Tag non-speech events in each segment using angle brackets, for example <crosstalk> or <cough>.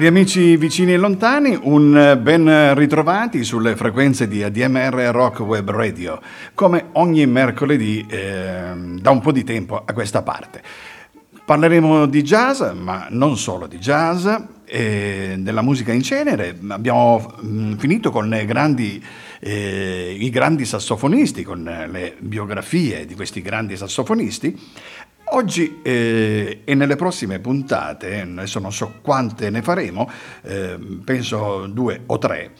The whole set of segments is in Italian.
Cari amici vicini e lontani, un ben ritrovati sulle frequenze di ADMR Rock Web Radio, come ogni mercoledì eh, da un po' di tempo a questa parte. Parleremo di jazz, ma non solo di jazz, e della musica in genere. Abbiamo finito con grandi, eh, i grandi sassofonisti, con le biografie di questi grandi sassofonisti. Oggi eh, e nelle prossime puntate, adesso non so quante ne faremo, eh, penso due o tre,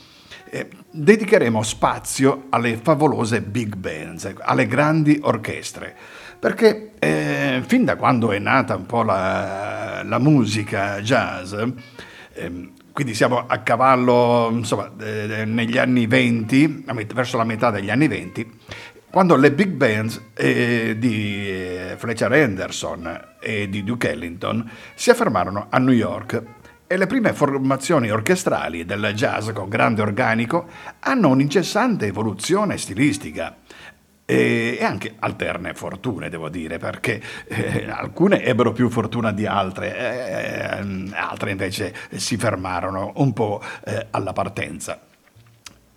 eh, dedicheremo spazio alle favolose big bands, alle grandi orchestre, perché eh, fin da quando è nata un po' la, la musica jazz, ehm, quindi siamo a cavallo insomma, negli anni 20, verso la metà degli anni 20, quando le big bands eh, di eh, Fletcher Henderson e di Duke Ellington si affermarono a New York e le prime formazioni orchestrali del jazz con grande organico hanno un'incessante evoluzione stilistica e anche alterne fortune, devo dire, perché eh, alcune ebbero più fortuna di altre, eh, altre invece si fermarono un po' eh, alla partenza.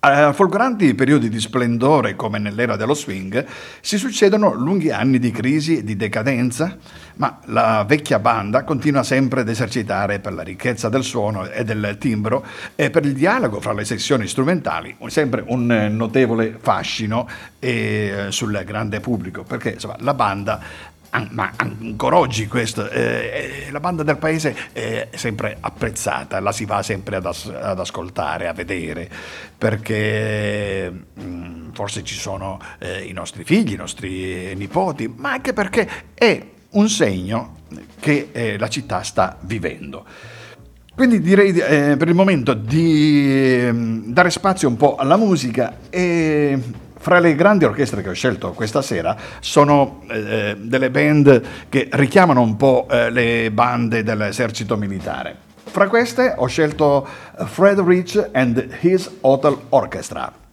A folgoranti periodi di splendore come nell'era dello swing si succedono lunghi anni di crisi e di decadenza, ma la vecchia banda continua sempre ad esercitare per la ricchezza del suono e del timbro e per il dialogo fra le sezioni strumentali sempre un notevole fascino eh, sul grande pubblico, perché insomma, la banda ma ancora oggi questo, eh, la banda del paese è sempre apprezzata, la si va sempre ad, as- ad ascoltare, a vedere, perché mh, mm, forse ci sono eh, i nostri figli, i nostri nipoti, ma anche perché è un segno che eh, la città sta vivendo. Quindi direi eh, per il momento di ehm, dare spazio un po' alla musica e fra le grandi orchestre che ho scelto questa sera sono eh, delle band che richiamano un po' eh, le bande dell'esercito militare. Fra queste ho scelto Fred Rich and His Hotel Orchestra.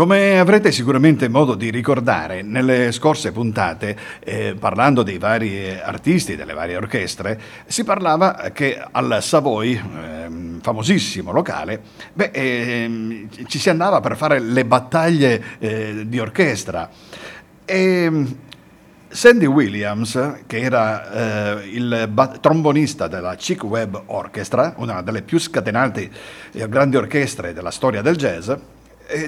Come avrete sicuramente modo di ricordare, nelle scorse puntate, eh, parlando dei vari artisti, delle varie orchestre, si parlava che al Savoy, eh, famosissimo locale, beh, eh, ci si andava per fare le battaglie eh, di orchestra. E Sandy Williams, che era eh, il ba- trombonista della Chick Webb Orchestra, una delle più scatenate e grandi orchestre della storia del jazz,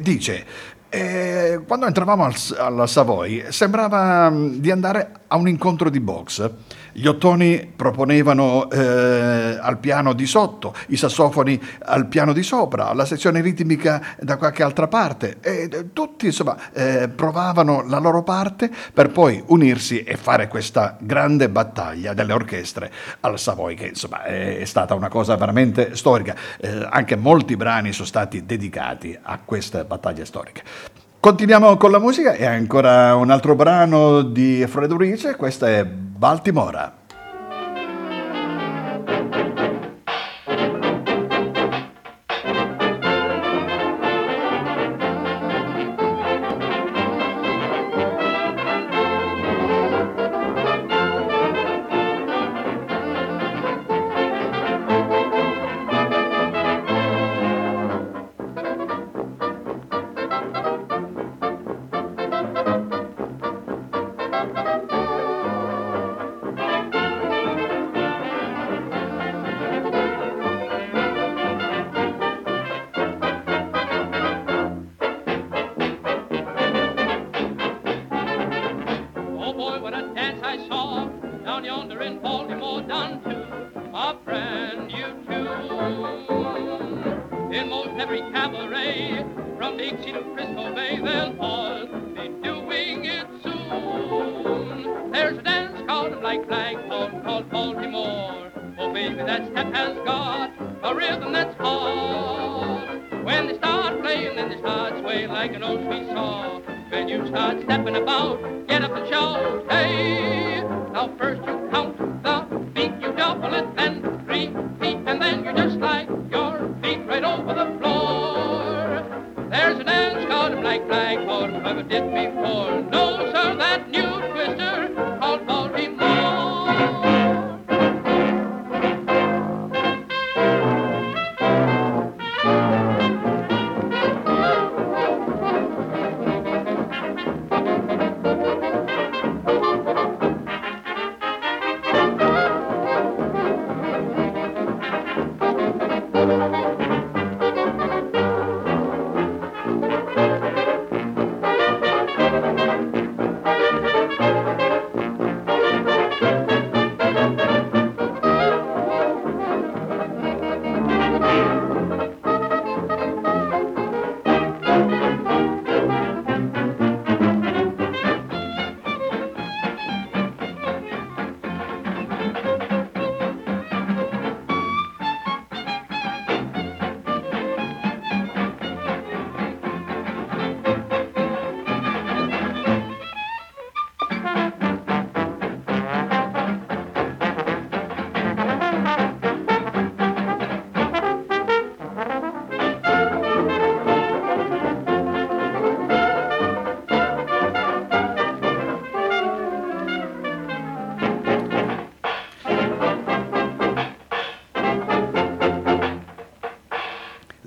dice, eh, quando entravamo al, al Savoy sembrava mm, di andare a un incontro di box. Gli ottoni proponevano eh, al piano di sotto, i sassofoni al piano di sopra, la sezione ritmica da qualche altra parte e eh, tutti insomma eh, provavano la loro parte per poi unirsi e fare questa grande battaglia delle orchestre al Savoy che insomma è stata una cosa veramente storica. Eh, anche molti brani sono stati dedicati a queste battaglie storiche. Continuiamo con la musica e ancora un altro brano di Fred Urice, questa è Baltimora. 19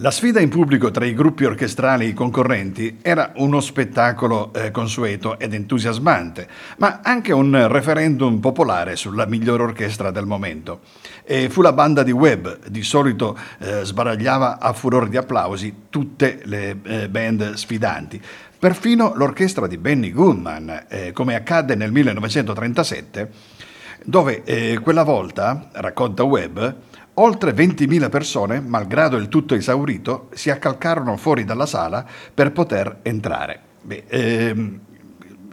La sfida in pubblico tra i gruppi orchestrali concorrenti era uno spettacolo eh, consueto ed entusiasmante, ma anche un referendum popolare sulla migliore orchestra del momento. E fu la banda di Webb, di solito eh, sbaragliava a furore di applausi tutte le eh, band sfidanti. Perfino l'orchestra di Benny Goodman, eh, come accadde nel 1937, dove eh, quella volta, racconta Webb, Oltre 20.000 persone, malgrado il tutto esaurito, si accalcarono fuori dalla sala per poter entrare. Beh, ehm,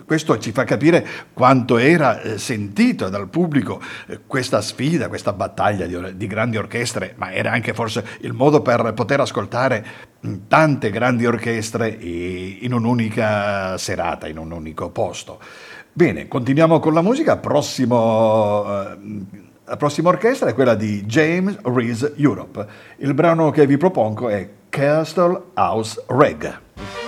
questo ci fa capire quanto era eh, sentito dal pubblico eh, questa sfida, questa battaglia di, di, grandi orchestre, ma era anche forse il modo per poter ascoltare tante grandi orchestre in un'unica serata, in un unico posto. Bene, continuiamo con la musica. Prossimo. Eh, la prossima orchestra è quella di James Reese Europe. Il brano che vi propongo è Castle House Reg.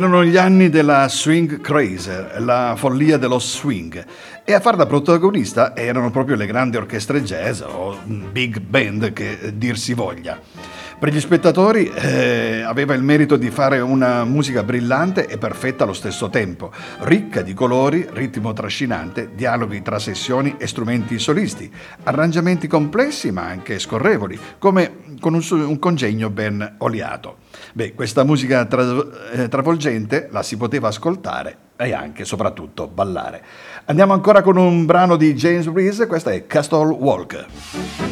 Erano gli anni della swing craze, la follia dello swing, e a far da protagonista erano proprio le grandi orchestre jazz o big band che dir si voglia. Per gli spettatori eh, aveva il merito di fare una musica brillante e perfetta allo stesso tempo, ricca di colori, ritmo trascinante, dialoghi tra sessioni e strumenti solisti, arrangiamenti complessi ma anche scorrevoli, come con un, un congegno ben oliato. Beh, questa musica tra, eh, travolgente la si poteva ascoltare e anche, soprattutto, ballare. Andiamo ancora con un brano di James Reese, questa è Castle Walk.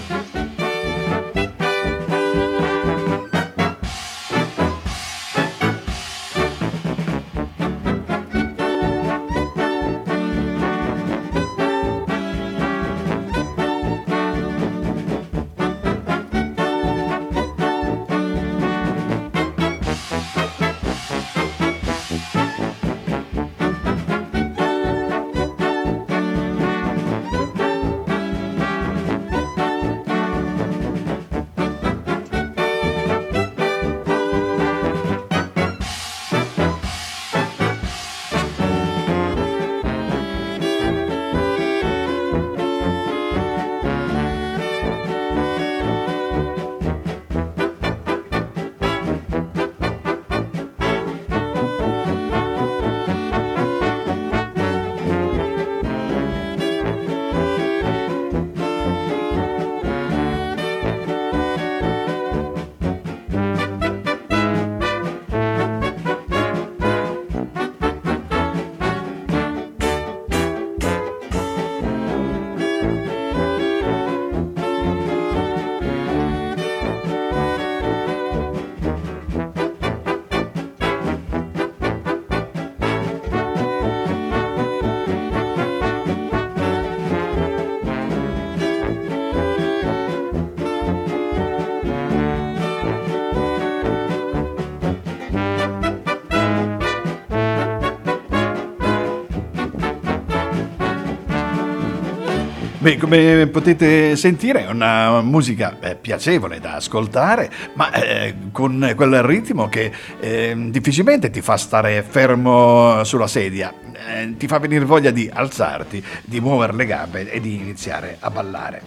Beh, come potete sentire è una musica eh, piacevole da ascoltare, ma eh, con quel ritmo che eh, difficilmente ti fa stare fermo sulla sedia, eh, ti fa venire voglia di alzarti, di muovere le gambe e di iniziare a ballare.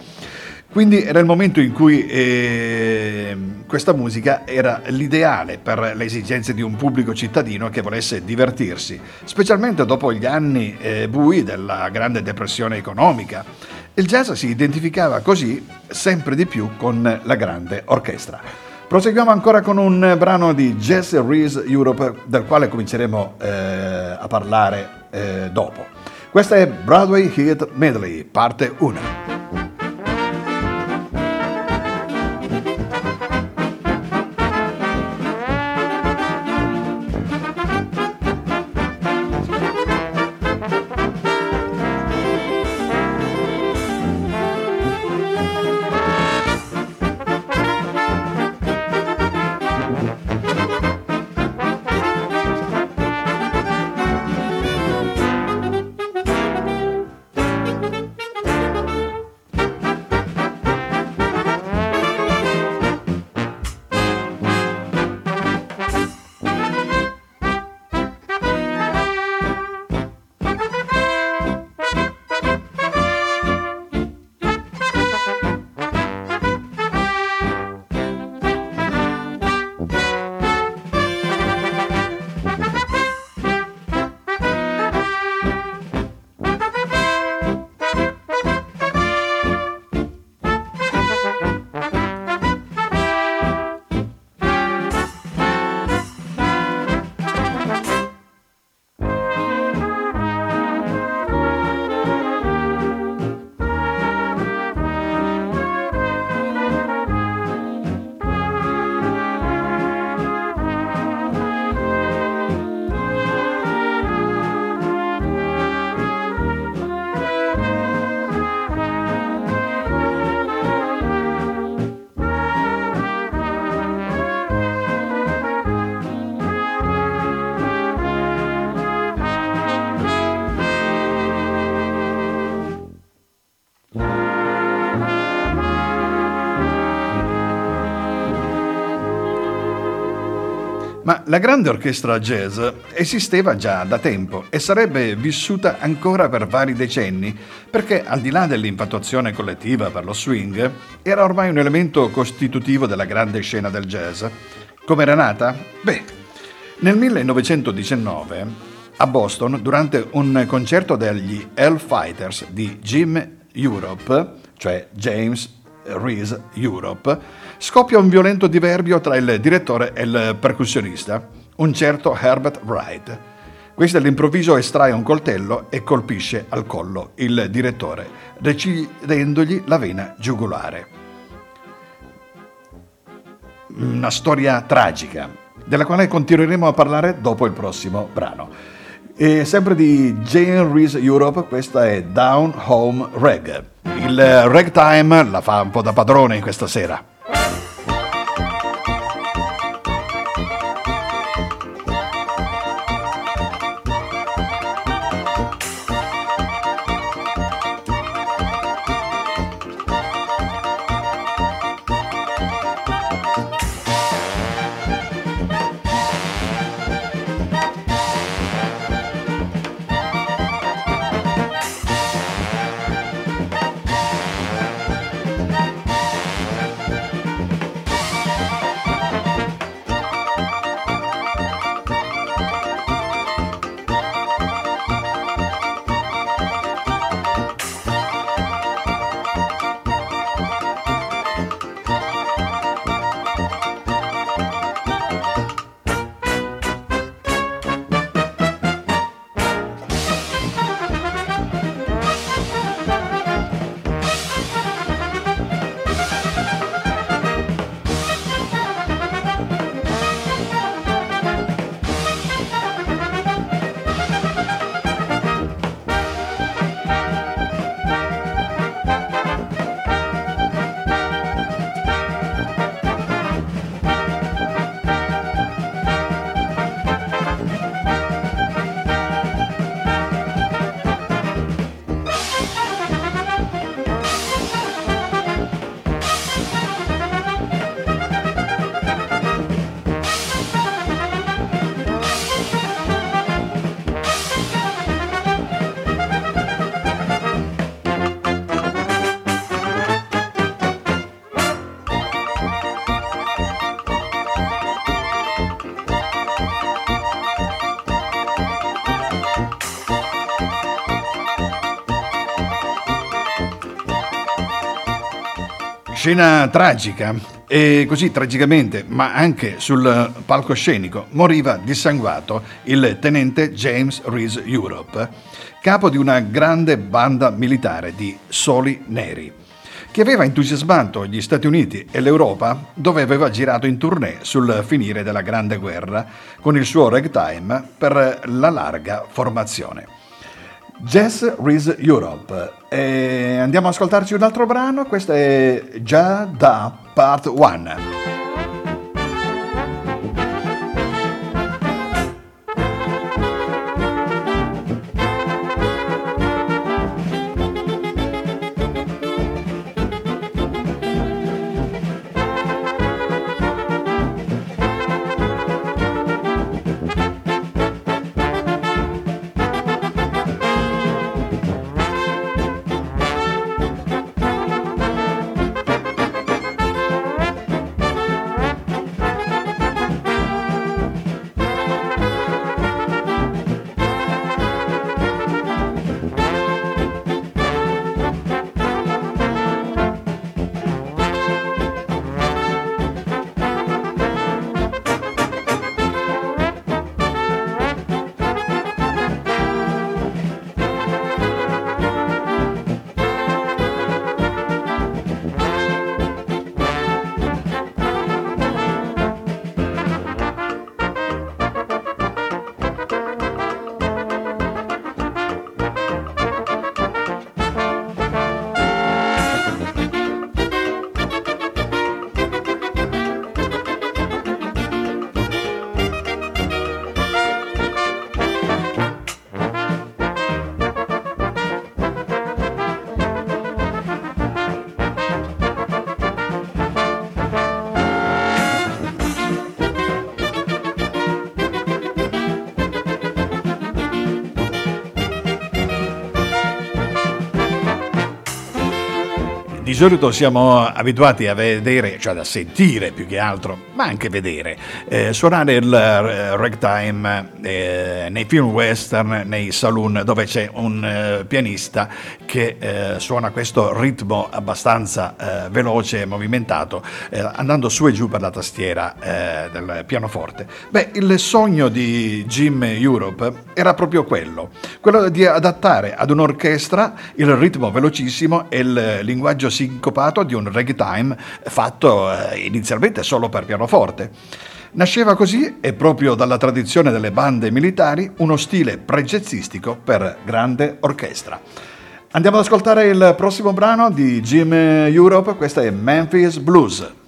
Quindi era il momento in cui eh, questa musica era l'ideale per le esigenze di un pubblico cittadino che volesse divertirsi, specialmente dopo gli anni eh, bui della grande depressione economica. Il jazz si identificava così sempre di più con la grande orchestra. Proseguiamo ancora con un brano di Jazz Reese Europe, del quale cominceremo eh, a parlare eh, dopo. Questa è Broadway Hit Medley, parte 1. La grande orchestra jazz esisteva già da tempo e sarebbe vissuta ancora per vari decenni, perché al di là dell'impattuazione collettiva per lo swing, era ormai un elemento costitutivo della grande scena del jazz. Come era nata? Beh, nel 1919, a Boston, durante un concerto degli Hellfighters di Jim Europe, cioè James Reese Europe, scoppia un violento diverbio tra il direttore e il percussionista, un certo Herbert Wright. Questo all'improvviso estrae un coltello e colpisce al collo il direttore, decidendogli la vena giugulare. Una storia tragica, della quale continueremo a parlare dopo il prossimo brano. E sempre di Jane Reese Europe, questa è Down Home Reg. Il ragtime la fa un po' da padrone in questa sera. Scena tragica e così tragicamente, ma anche sul palcoscenico, moriva dissanguato il tenente James Reese Europe, capo di una grande banda militare di soli neri, che aveva entusiasmato gli Stati Uniti e l'Europa dove aveva girato in tournée sul finire della Grande Guerra con il suo ragtime per la larga formazione. Jazz Reese Europe. E andiamo ad ascoltarci un altro brano, questo è Già da Part 1. Di solito siamo abituati a vedere, cioè a sentire più che altro, ma anche vedere, eh, suonare il eh, ragtime eh, nei film western, nei saloon, dove c'è un eh, pianista che eh, suona questo ritmo abbastanza veloce e movimentato, andando su e giù per la tastiera del pianoforte. Beh, il sogno di Jim Europe era proprio quello, quello di adattare ad un'orchestra il ritmo velocissimo e il linguaggio sincopato di un ragtime fatto eh, inizialmente solo per pianoforte. Nasceva così, e proprio dalla tradizione delle bande militari, uno stile pregezzistico per grande orchestra. Andiamo ad ascoltare il prossimo brano di Jim Europe, questa è Memphis Blues.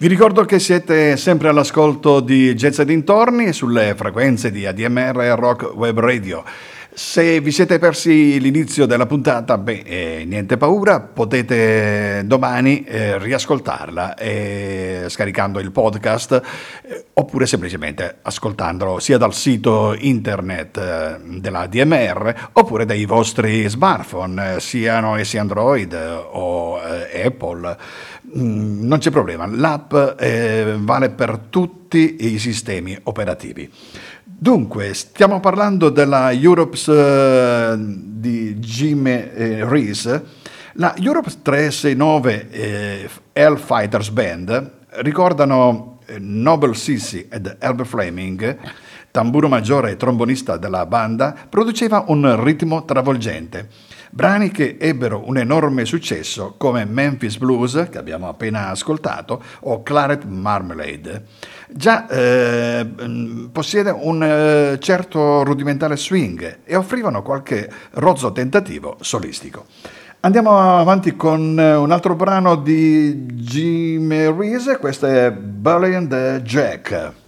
Vi ricordo che siete sempre all'ascolto di Jazz e dintorni sulle frequenze di ADMR Rock Web Radio. Se vi siete persi l'inizio della puntata, beh, eh, niente paura, potete domani eh, riascoltarla eh, scaricando il podcast eh, oppure semplicemente ascoltandolo sia dal sito internet eh, della DMR oppure dai vostri smartphone, eh, siano essi Android o Apple. Mm, non c'è problema, l'app eh, vale per tutti i sistemi operativi. Dunque, stiamo parlando della Europe's uh, di Jim eh, Reese. La Europe 369 eh, Air Fighters Band ricordano eh, Noble Sissi ed Albert Fleming, tamburo maggiore e trombonista della banda, produceva un ritmo travolgente brani che ebbero un enorme successo come Memphis Blues, che abbiamo appena ascoltato, o Claret Marmalade. Già eh, possiede un eh, certo rudimentale swing e offrivano qualche rozzo tentativo solistico. Andiamo avanti con eh, un altro brano di Jim Reese, questo è Bully and Jack.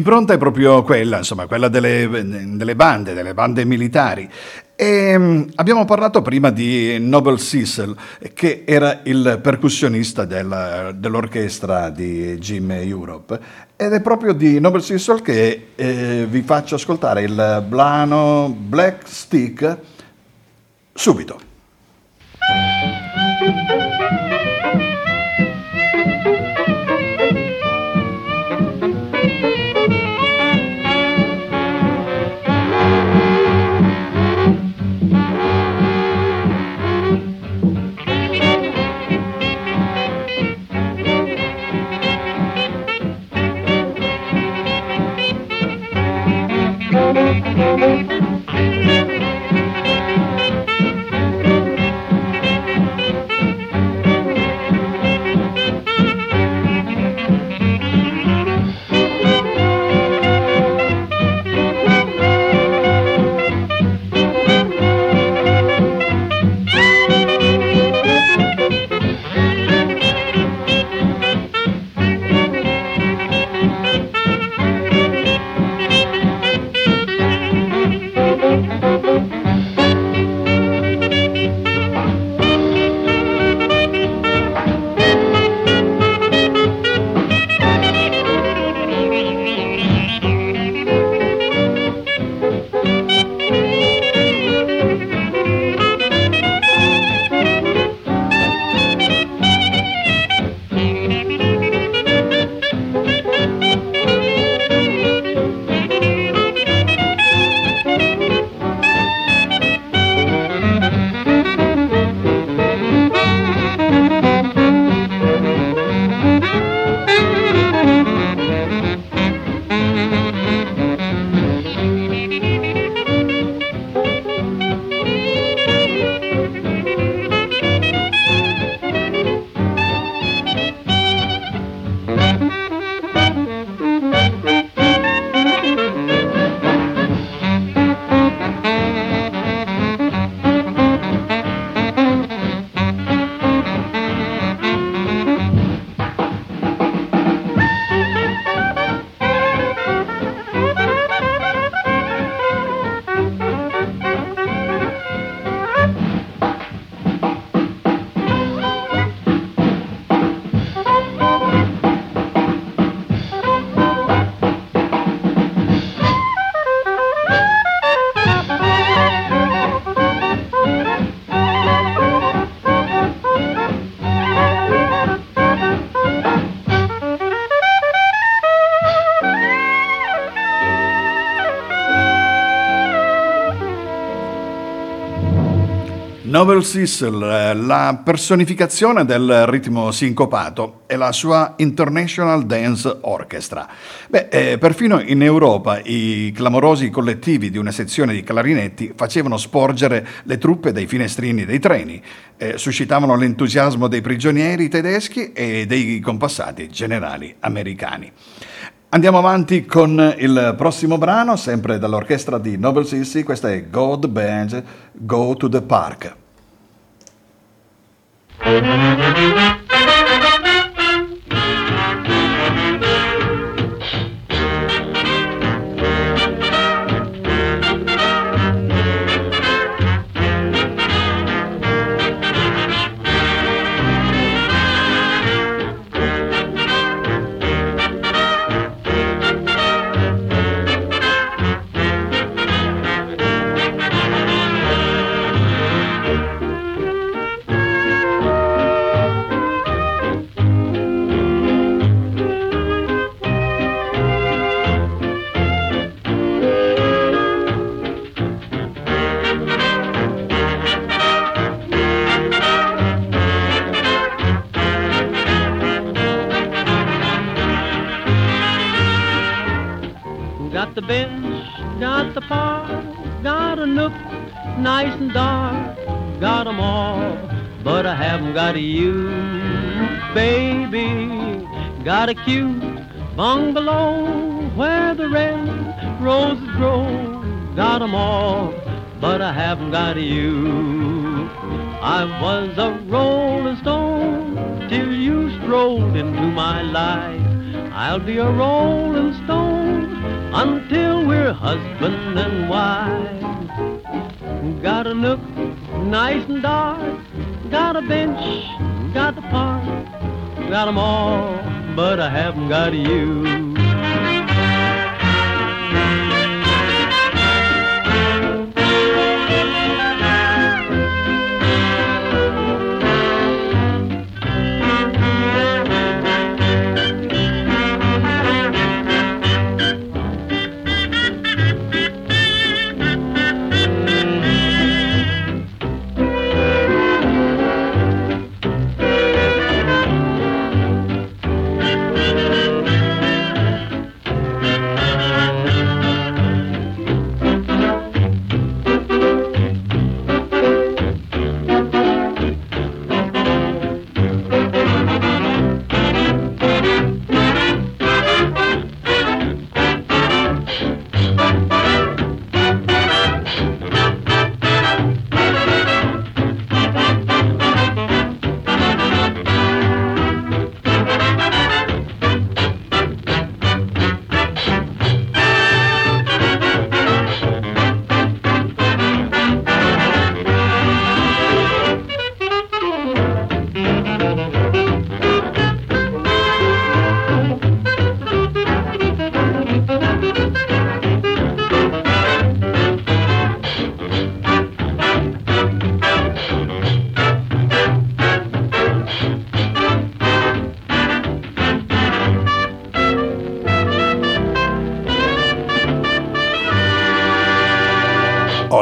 L'impronta è proprio quella, insomma, quella delle, delle bande, delle bande militari. E mm, abbiamo parlato prima di Noble Cecil, che era il percussionista del, dell'orchestra di Jim Europe. Ed è proprio di Noble Cecil che eh, vi faccio ascoltare il brano Black Stick subito. Noble Cecil, eh, la personificazione del ritmo sincopato e la sua International Dance Orchestra. Beh, eh, perfino in Europa i clamorosi collettivi di una sezione di clarinetti facevano sporgere le truppe dai finestrini dei treni, eh, suscitavano l'entusiasmo dei prigionieri tedeschi e dei compassati generali americani. Andiamo avanti con il prossimo brano, sempre dall'orchestra di Noble Sissy, questa è God Band Go to the Park. Thank you. Cute bungalow where the red roses grow. Got 'em all, but I haven't got you. I was a rolling stone till you strolled into my life. I'll be a rolling stone until we're husband and wife. Got a nook nice and dark, got a bench, got the park, got 'em all but I haven't got you.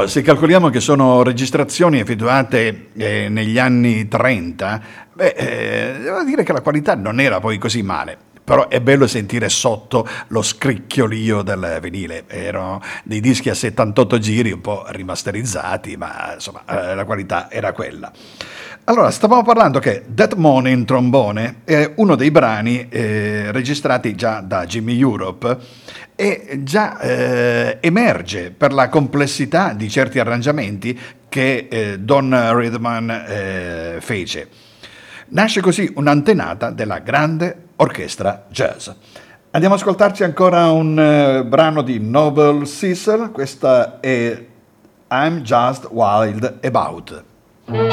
Se calcoliamo che sono registrazioni effettuate eh, negli anni 30, beh, eh, devo dire che la qualità non era poi così male. Però è bello sentire sotto lo scricchiolio del vinile. Erano dei dischi a 78 giri, un po' rimasterizzati, ma insomma eh, la qualità era quella. Allora, stavamo parlando che That Morning Trombone è uno dei brani eh, registrati già da Jimmy Europe e già eh, emerge per la complessità di certi arrangiamenti che eh, Don Ridman eh, fece. Nasce così un'antenata della grande orchestra jazz. Andiamo ad ascoltarci ancora un eh, brano di Noble Cecil, questa è I'm Just Wild About. Thank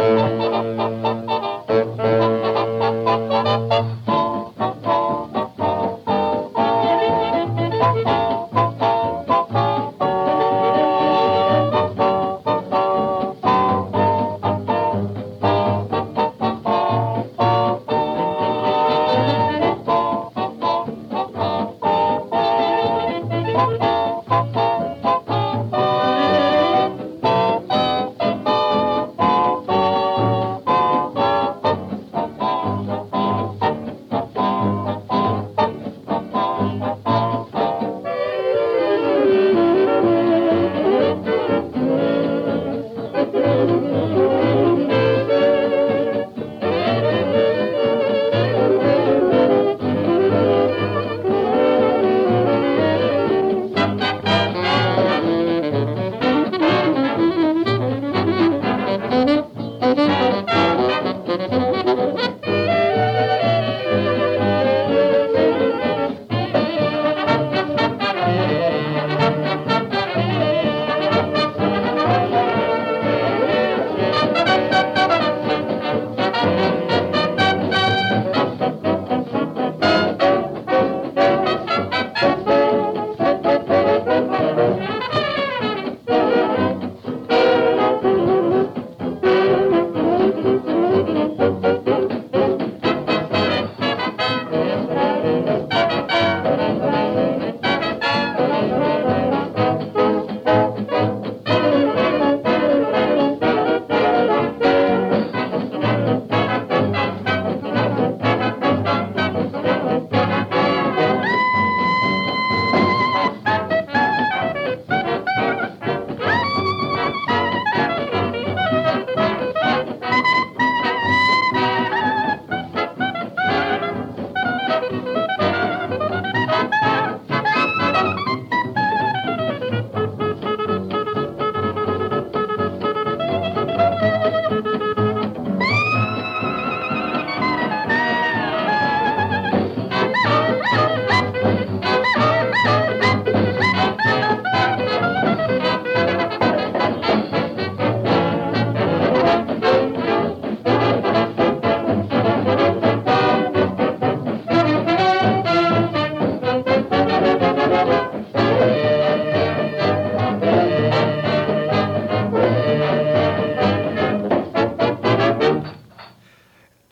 you.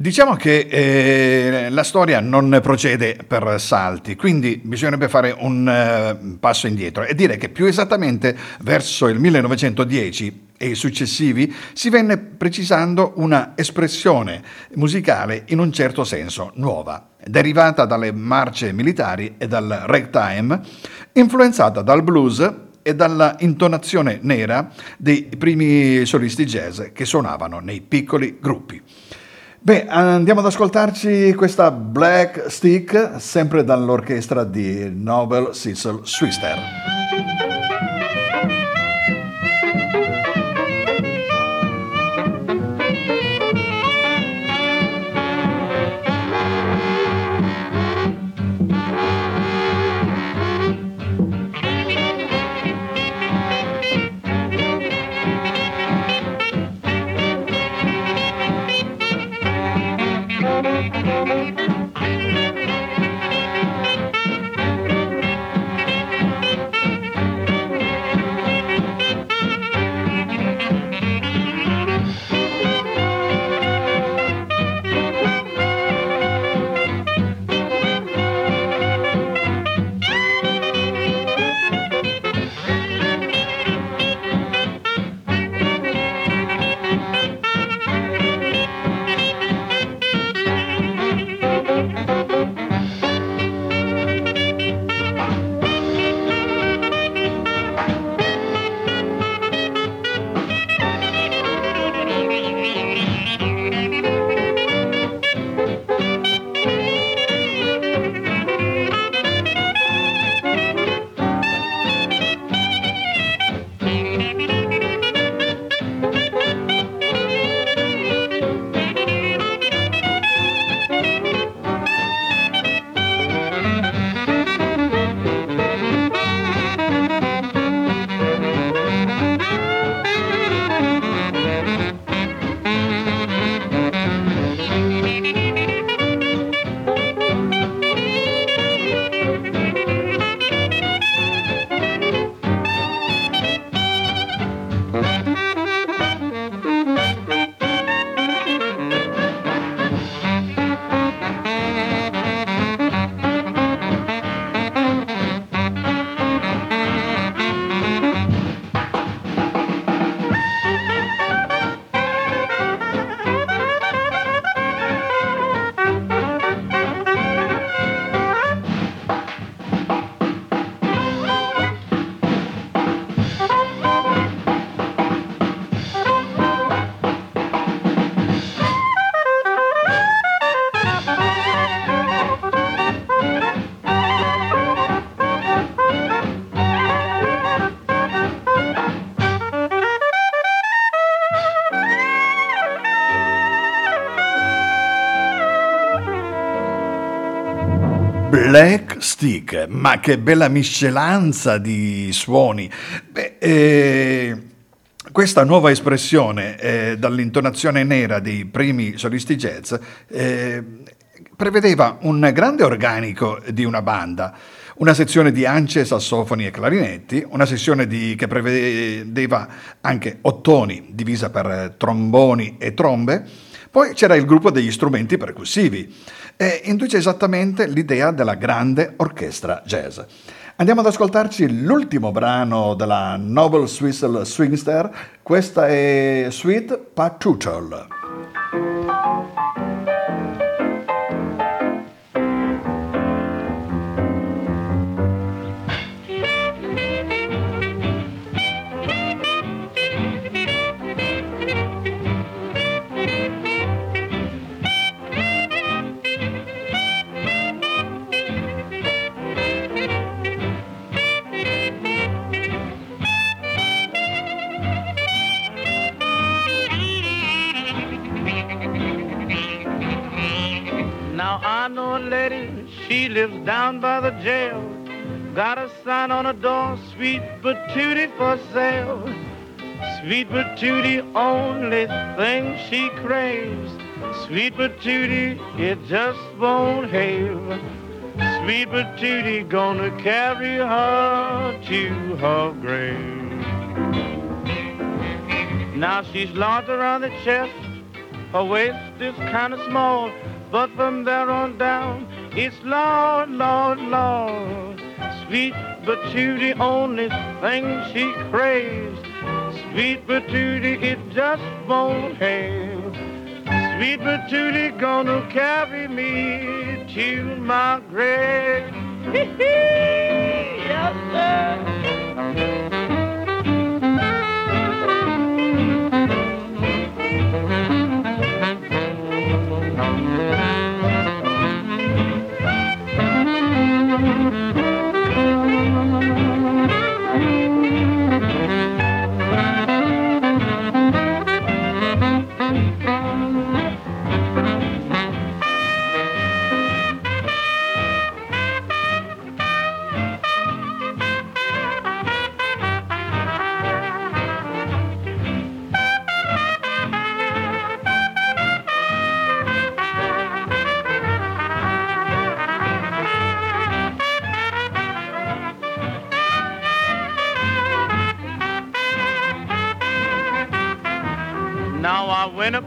Diciamo che eh, la storia non procede per salti, quindi bisognerebbe fare un uh, passo indietro e dire che più esattamente verso il 1910 e i successivi si venne precisando una espressione musicale in un certo senso nuova, derivata dalle marce militari e dal ragtime, influenzata dal blues e dalla intonazione nera dei primi solisti jazz che suonavano nei piccoli gruppi. Beh, andiamo ad ascoltarci questa Black Stick, sempre dall'orchestra di Nobel Cecil Swister. Stick, ma che bella miscelanza di suoni. Beh, eh, questa nuova espressione eh, dall'intonazione nera dei primi solisti jazz eh, prevedeva un grande organico di una banda, una sezione di ance, sassofoni e clarinetti, una sezione di, che prevedeva anche ottoni divisa per tromboni e trombe, poi c'era il gruppo degli strumenti percussivi e induce esattamente l'idea della grande orchestra jazz. Andiamo ad ascoltarci l'ultimo brano della Noble Swiss Swingster, questa è Sweet Patchouli. Lives down by the jail. Got a sign on the door, sweet patootie for sale. Sweet patootie, only thing she craves. Sweet patootie, it just won't have. Sweet patootie, gonna carry her to her grave. Now she's large around the chest Her waist is kind of small, but from there on down, it's Lord, Lord, Lord. Sweet but the only thing she craves. Sweet but it just won't have. Sweet but gonna carry me to my grave. yes, sir. <laughs>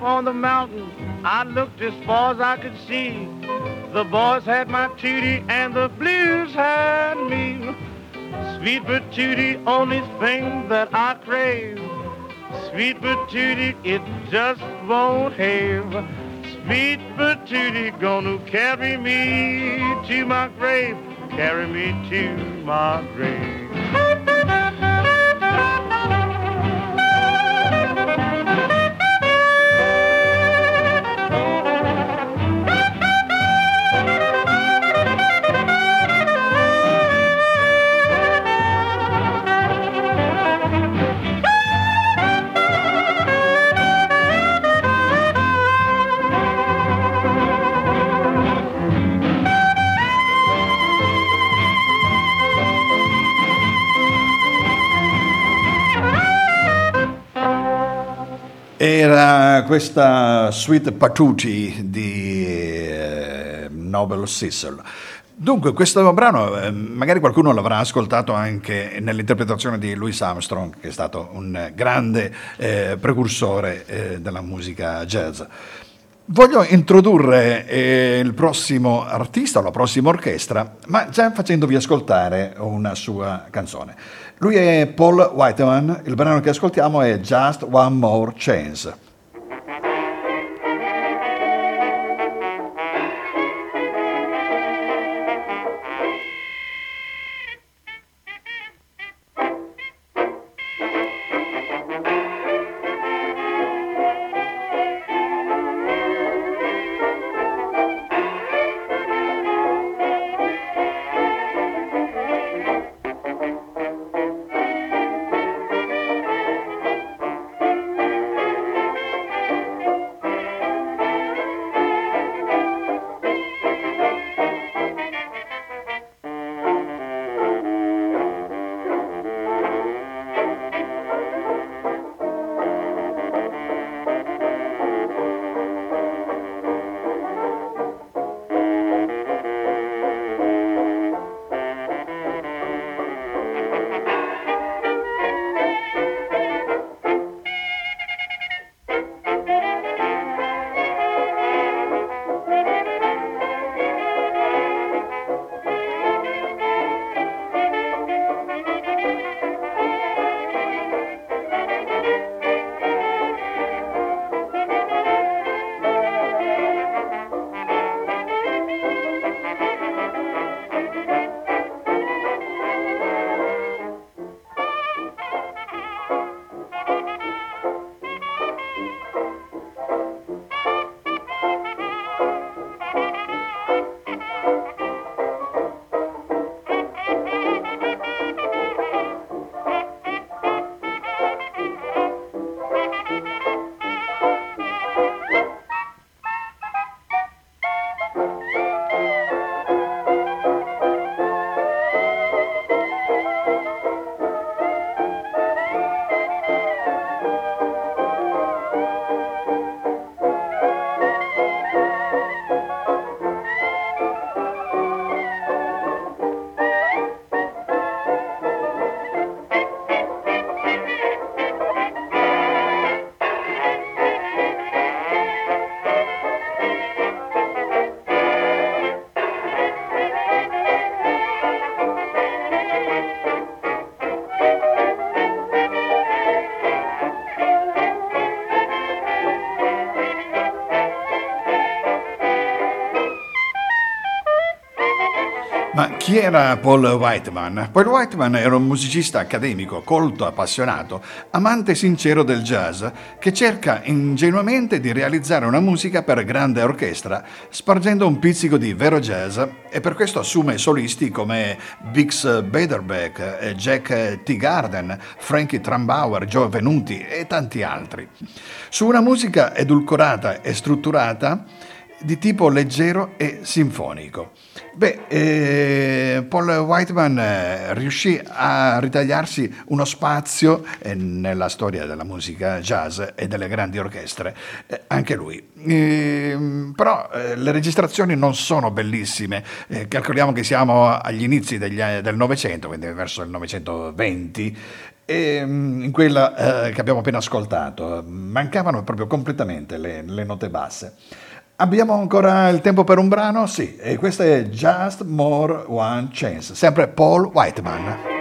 On the mountain. I looked as far as I could see. The boys had my tootie and the blues had me. Sweet but tootie, only thing that I crave. Sweet but tootie, it just won't have. Sweet but tootie, gonna carry me to my grave. Carry me to my grave. Era questa Sweet Patucci di eh, Nobel Sissel. Dunque, questo brano eh, magari qualcuno l'avrà ascoltato anche nell'interpretazione di Louis Armstrong, che è stato un grande eh, precursore eh, della musica jazz. Voglio introdurre eh, il prossimo artista, la prossima orchestra, ma già facendovi ascoltare una sua canzone. Lui è Paul Whiteman, il brano che ascoltiamo è Just One More Chance. Chi era Paul Whiteman? Paul Whiteman era un musicista accademico, colto, appassionato, amante sincero del jazz, che cerca ingenuamente di realizzare una musica per grande orchestra, spargendo un pizzico di vero jazz e per questo assume solisti come Bix Beiderbecke, Jack Teagarden, Frankie Trambauer, Joe Venuti e tanti altri. Su una musica edulcorata e strutturata di tipo leggero e sinfonico. Beh, eh, Paul Whiteman eh, riuscì a ritagliarsi uno spazio eh, nella storia della musica jazz e delle grandi orchestre, eh, anche lui. Ehm, però eh, le registrazioni non sono bellissime, eh, calcoliamo che siamo agli inizi degli, del Novecento, quindi verso il 920, e mm, in quella che abbiamo appena ascoltato mancavano proprio completamente le, le note basse. Abbiamo ancora il tempo per un brano? Sì, e questo è Just More One Chance, sempre Paul Whiteman.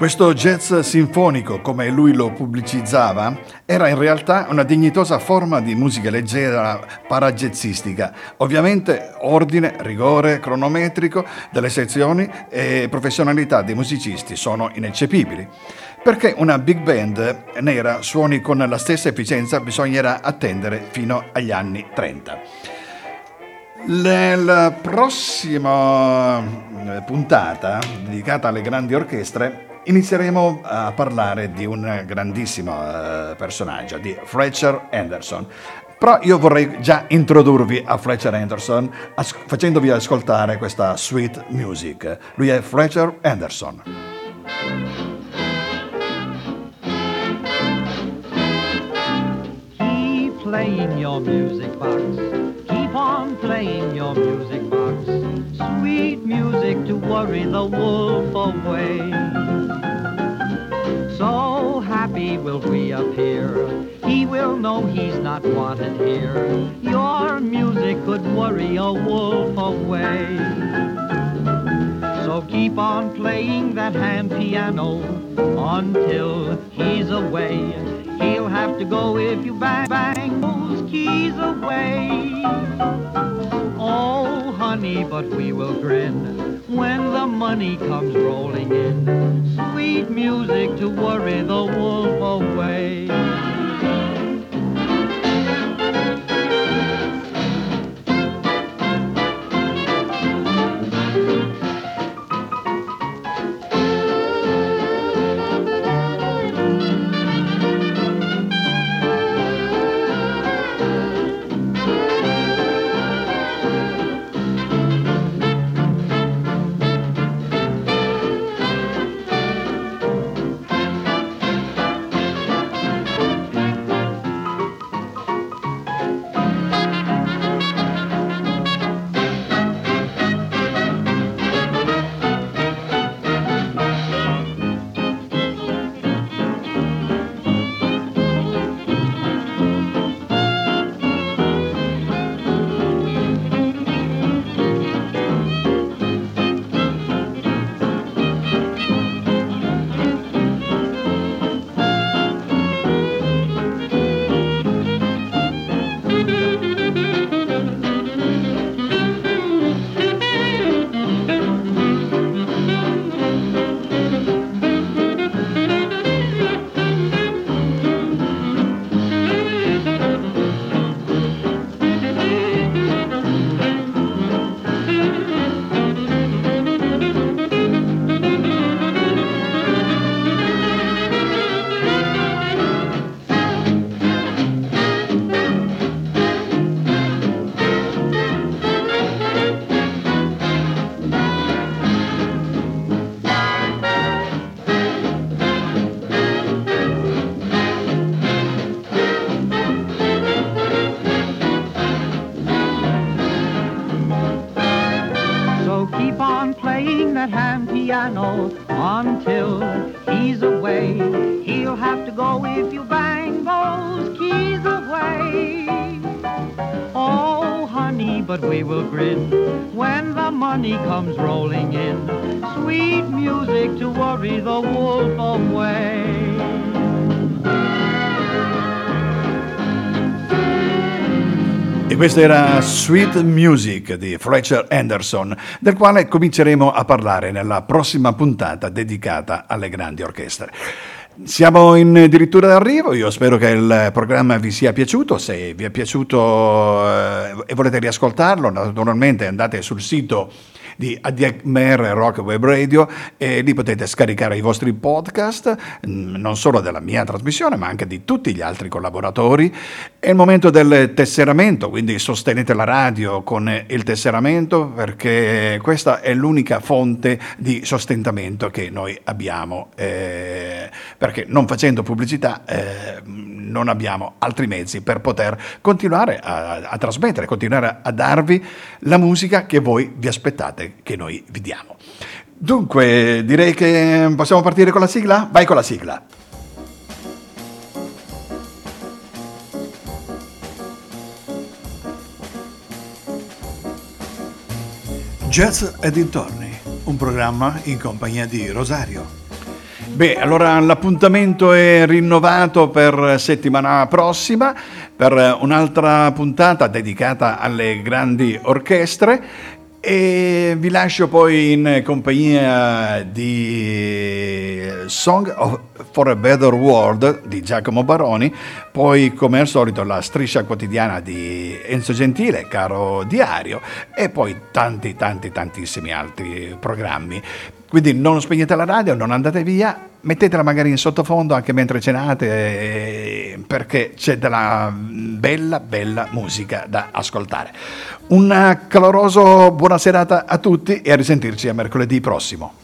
Questo jazz sinfonico, come lui lo pubblicizzava, era in realtà una dignitosa forma di musica leggera parajazzistica. Ovviamente ordine, rigore cronometrico delle sezioni e professionalità dei musicisti sono ineccepibili. Perché una big band nera suoni con la stessa efficienza bisognerà attendere fino agli anni 30. Nella prossima eh, puntata dedicata alle grandi orchestre inizieremo a parlare di un grandissimo uh, personaggio, di Fletcher Anderson. Però io vorrei già introdurvi a Fletcher Anderson as- facendovi ascoltare questa sweet music. Lui è Fletcher Anderson. Keep playing your music box. Keep on playing your music box. Sweet music to worry the wolf away. So happy will we appear, he will know he's not wanted here. Your music could worry a wolf away. So keep on playing that hand piano until he's away. He'll have to go if you bang, bang those keys away. Oh, honey, but we will grin when the money comes rolling in. Sweet music to worry the wolf away. Questa era Sweet Music di Fletcher Anderson, del quale cominceremo a parlare nella prossima puntata dedicata alle grandi orchestre. Siamo in addirittura d'arrivo, io spero che il programma vi sia piaciuto, se vi è piaciuto eh, e volete riascoltarlo naturalmente andate sul sito di ADMR Rock Web Radio e lì potete scaricare i vostri podcast, non solo della mia trasmissione ma anche di tutti gli altri collaboratori. È il momento del tesseramento, quindi sostenete la radio con il tesseramento perché questa è l'unica fonte di sostentamento che noi abbiamo, eh, perché non facendo pubblicità eh, non abbiamo altri mezzi per poter continuare a, a trasmettere, continuare a darvi la musica che voi vi aspettate che noi vi diamo. Dunque, direi che possiamo partire con la sigla? Vai con la sigla. Jazz e dintorni, un programma in compagnia di Rosario. Beh, allora l'appuntamento è rinnovato per settimana prossima per un'altra puntata dedicata alle grandi orchestre e vi lascio poi in compagnia di Song of, for a Better World di Giacomo Baroni, poi come al solito la striscia quotidiana di Enzo Gentile, caro diario, e poi tanti tanti tantissimi altri programmi. Quindi non spegnete la radio, non andate via, mettetela magari in sottofondo anche mentre cenate eh, perché c'è della bella bella musica da ascoltare. Un caloroso buona serata a tutti e a risentirci a mercoledì prossimo.